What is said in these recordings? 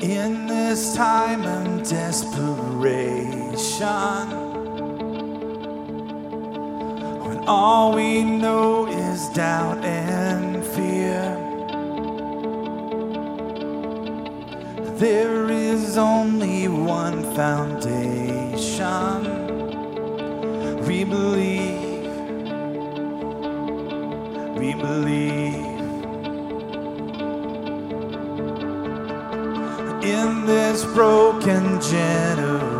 In this time of desperation, when all we know is doubt and fear, there is only one foundation. We believe, we believe in this broken generation.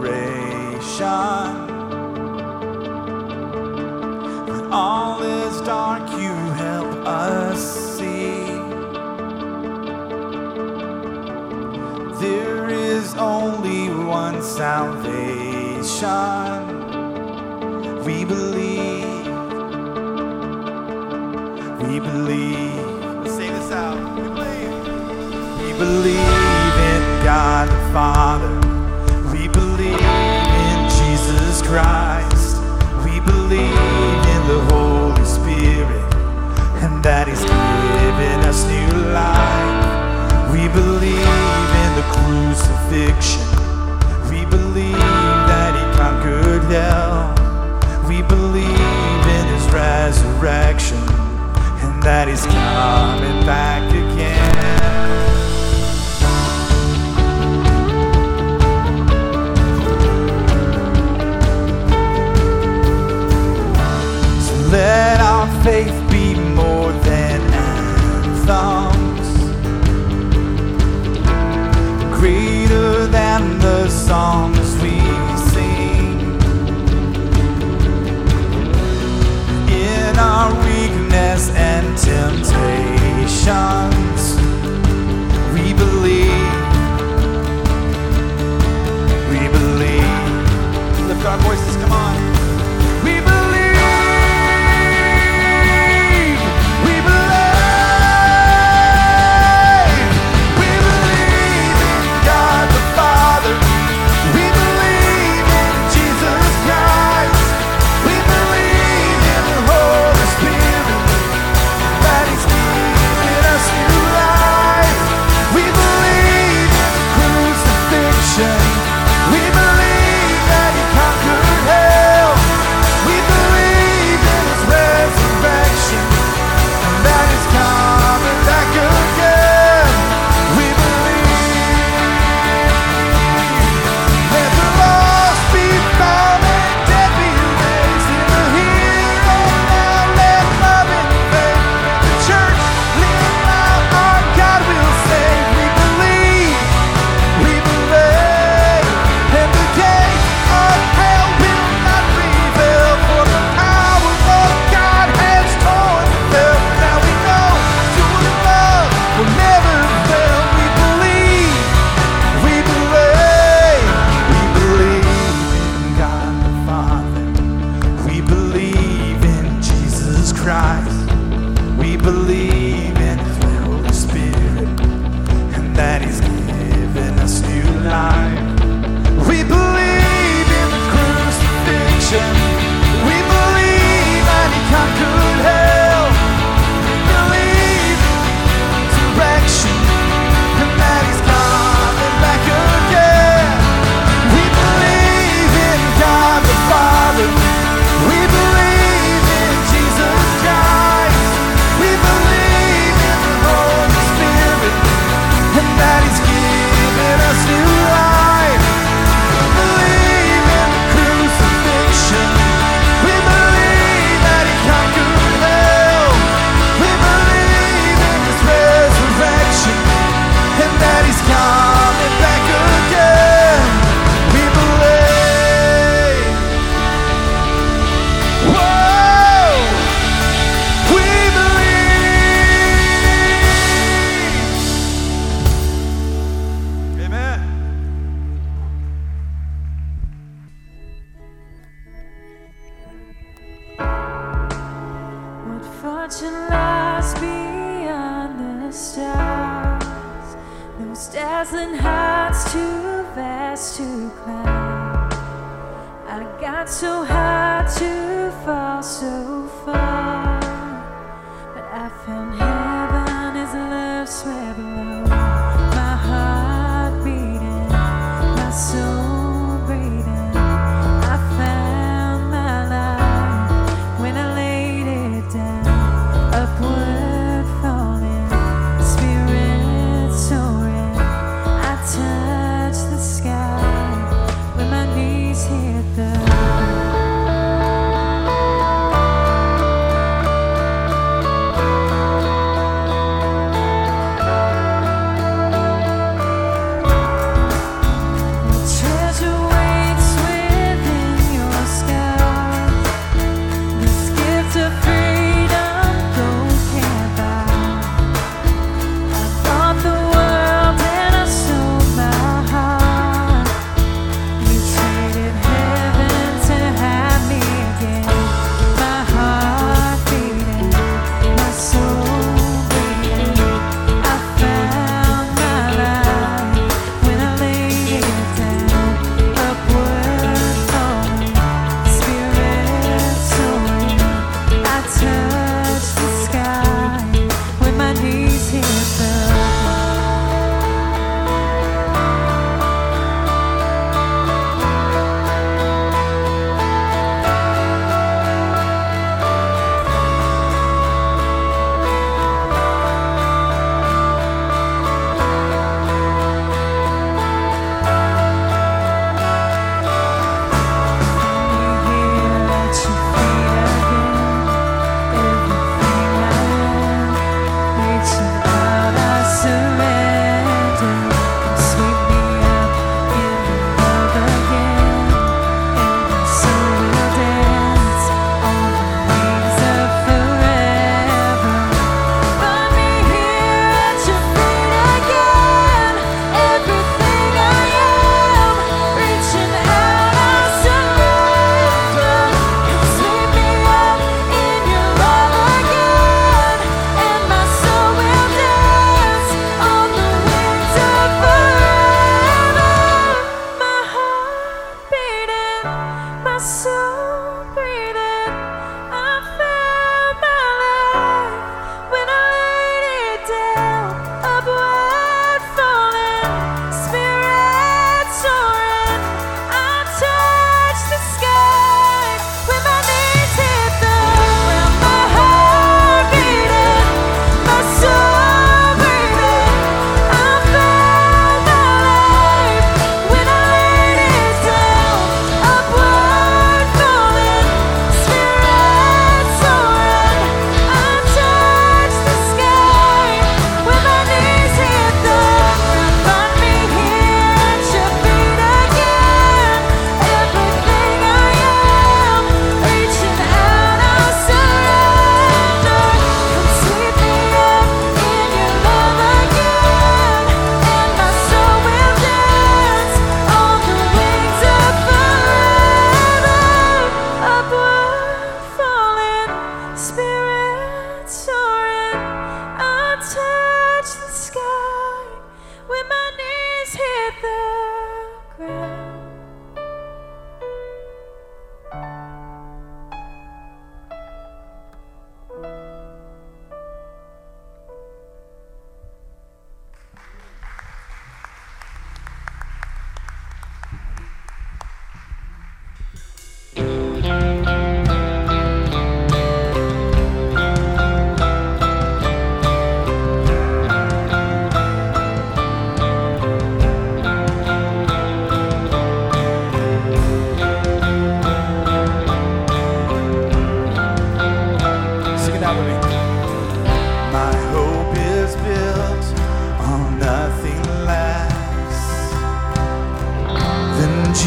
When all is dark, you help us see. There is only one salvation. We believe. We believe. Say this out. We believe. We believe in God the Father. We believe in Jesus Christ. We believe in the Holy Spirit and that He's given us new life. We believe in the crucifixion. resurrection and that he's coming back again. So let our faith be more than anthems, greater than the song. desires and temptations. We believe, we believe. Lift our voices, come on.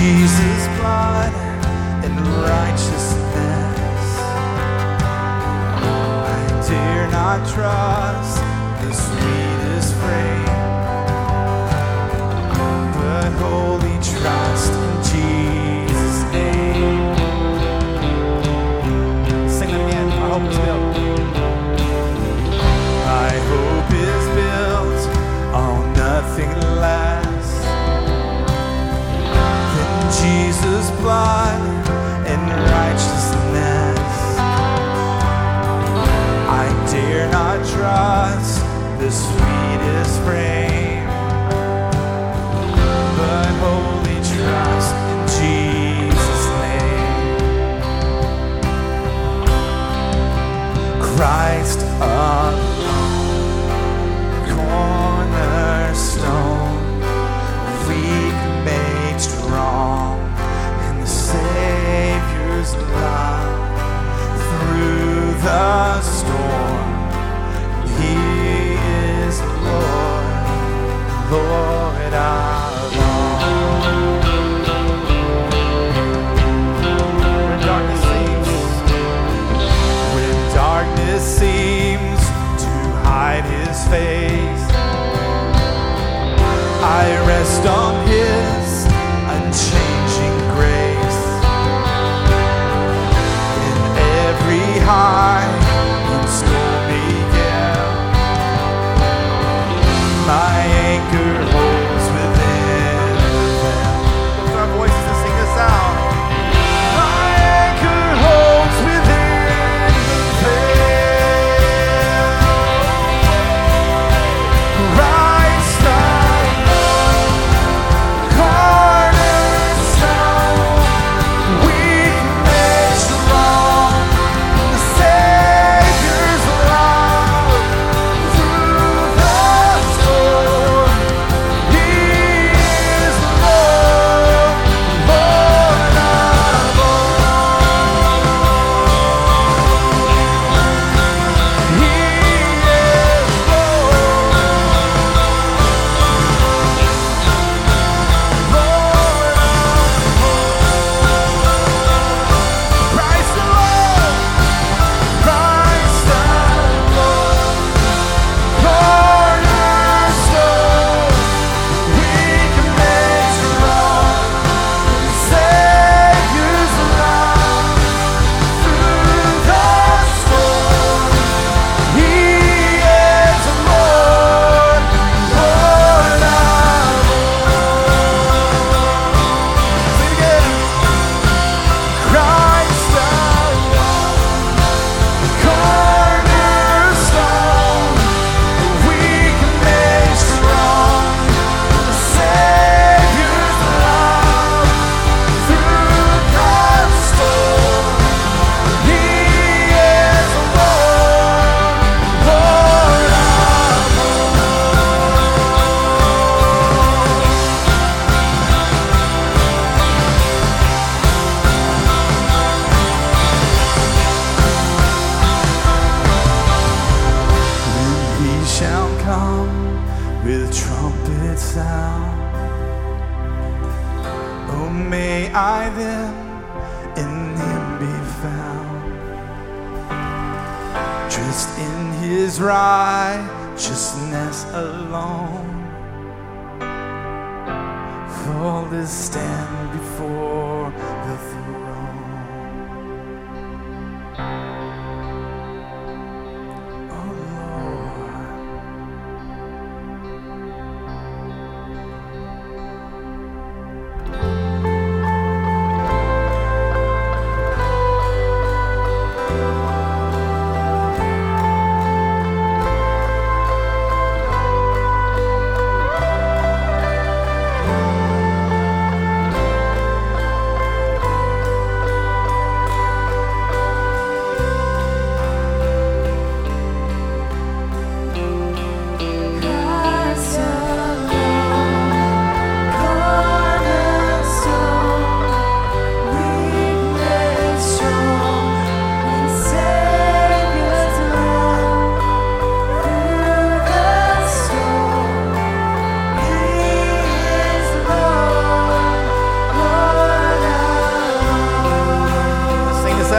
Jesus' blood and righteousness. Oh, I dare not trust this weak.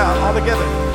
Out all together.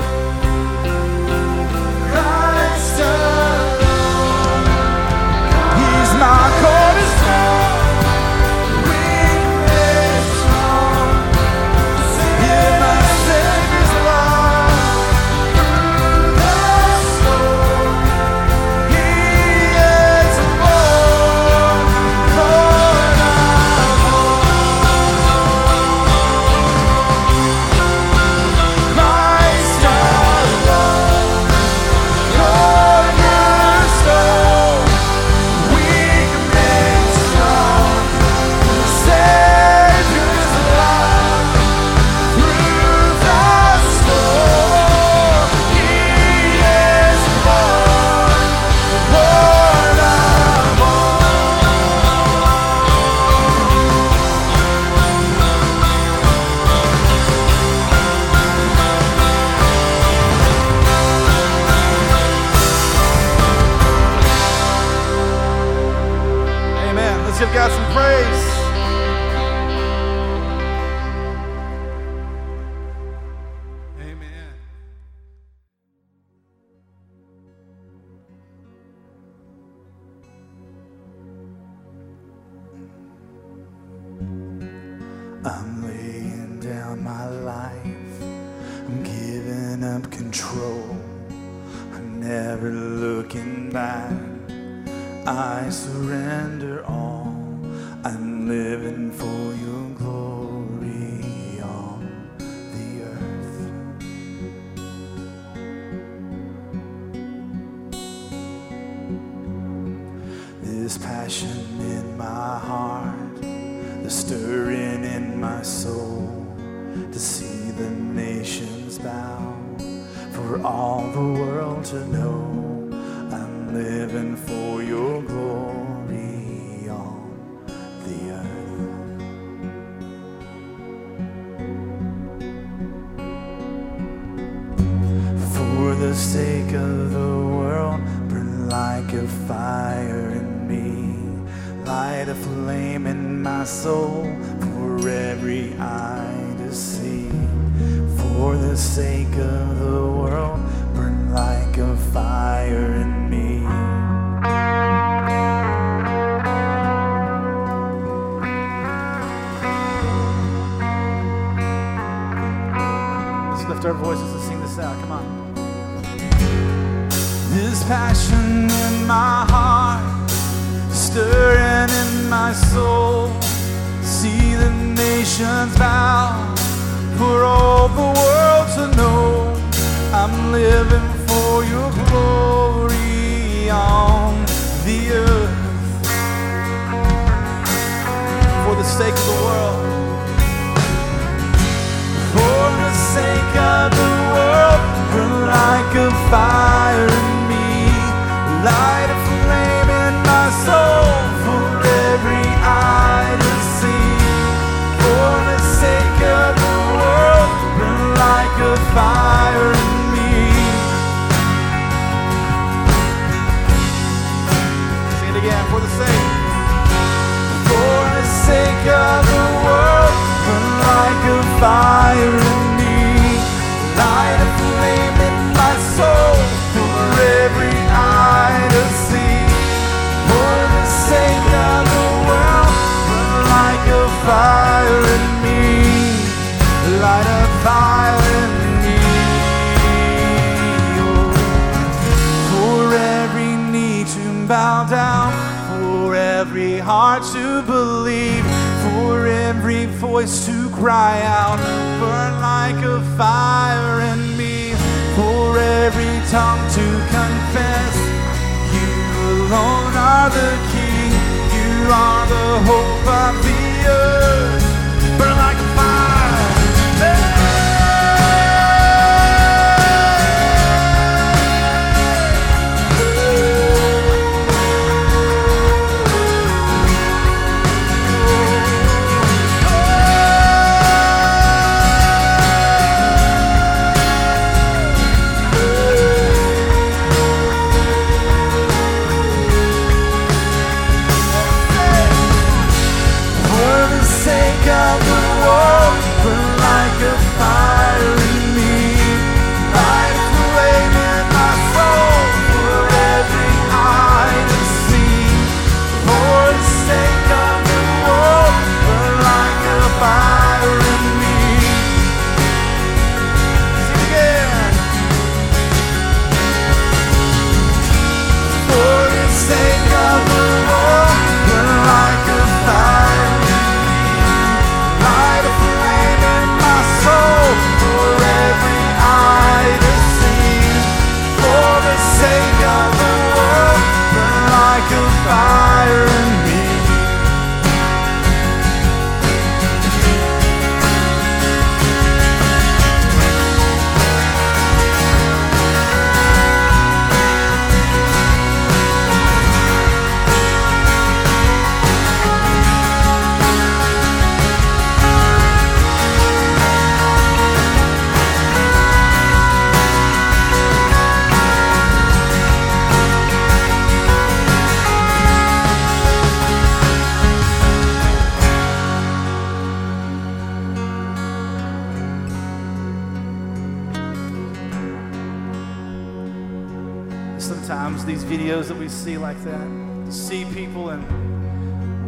Passion in my heart, the stirring in my soul to see the nations bow, for all the world to know soul for every eye to see. For the sake of the world, burn like a fire in me. Let's lift our voices and sing this out. Come on. This passion in my heart, stirring in my soul. See the nations bow, for all the world to know. I'm living for your glory on the earth. For the sake of the world. For the sake of the world, burn like a fire in me, light a flame in my soul. For every eye voice to cry out, burn like a fire in me, for every tongue to confess, you alone are the King, you are the hope of the earth, see like that, to see people in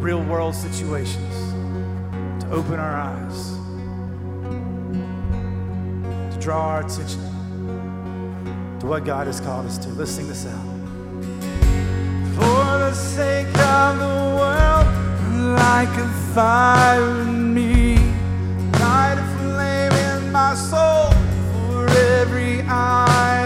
real world situations, to open our eyes, to draw our attention to what God has called us to. Let's sing this out. For the sake of the world, like a fire in me, light a flame in my soul for every eye.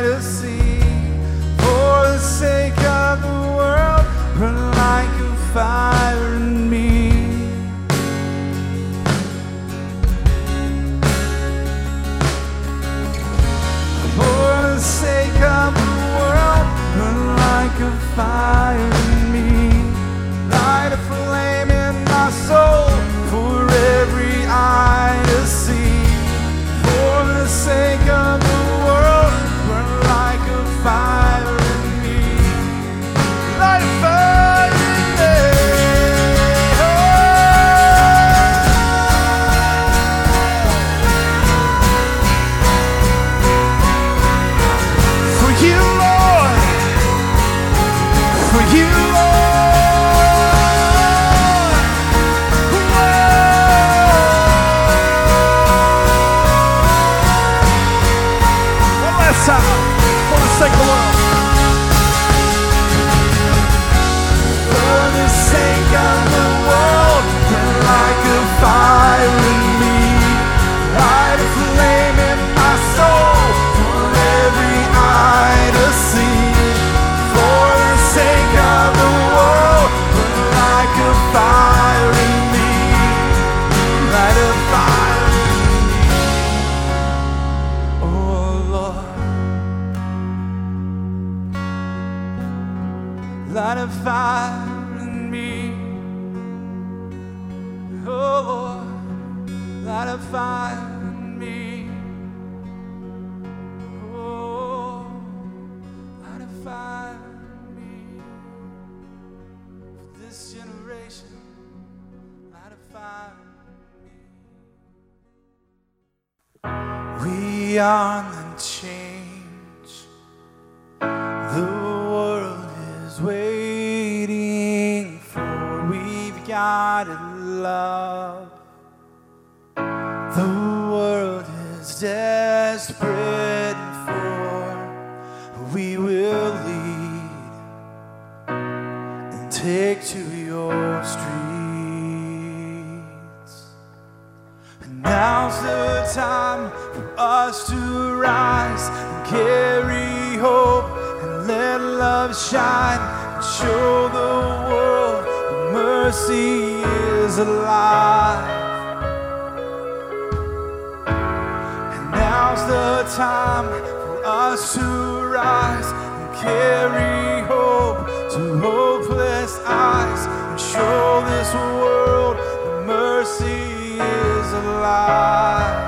beyond and shine and show the world that mercy is alive. And now's the time for us to rise and carry hope to hopeless eyes and show this world that mercy is alive.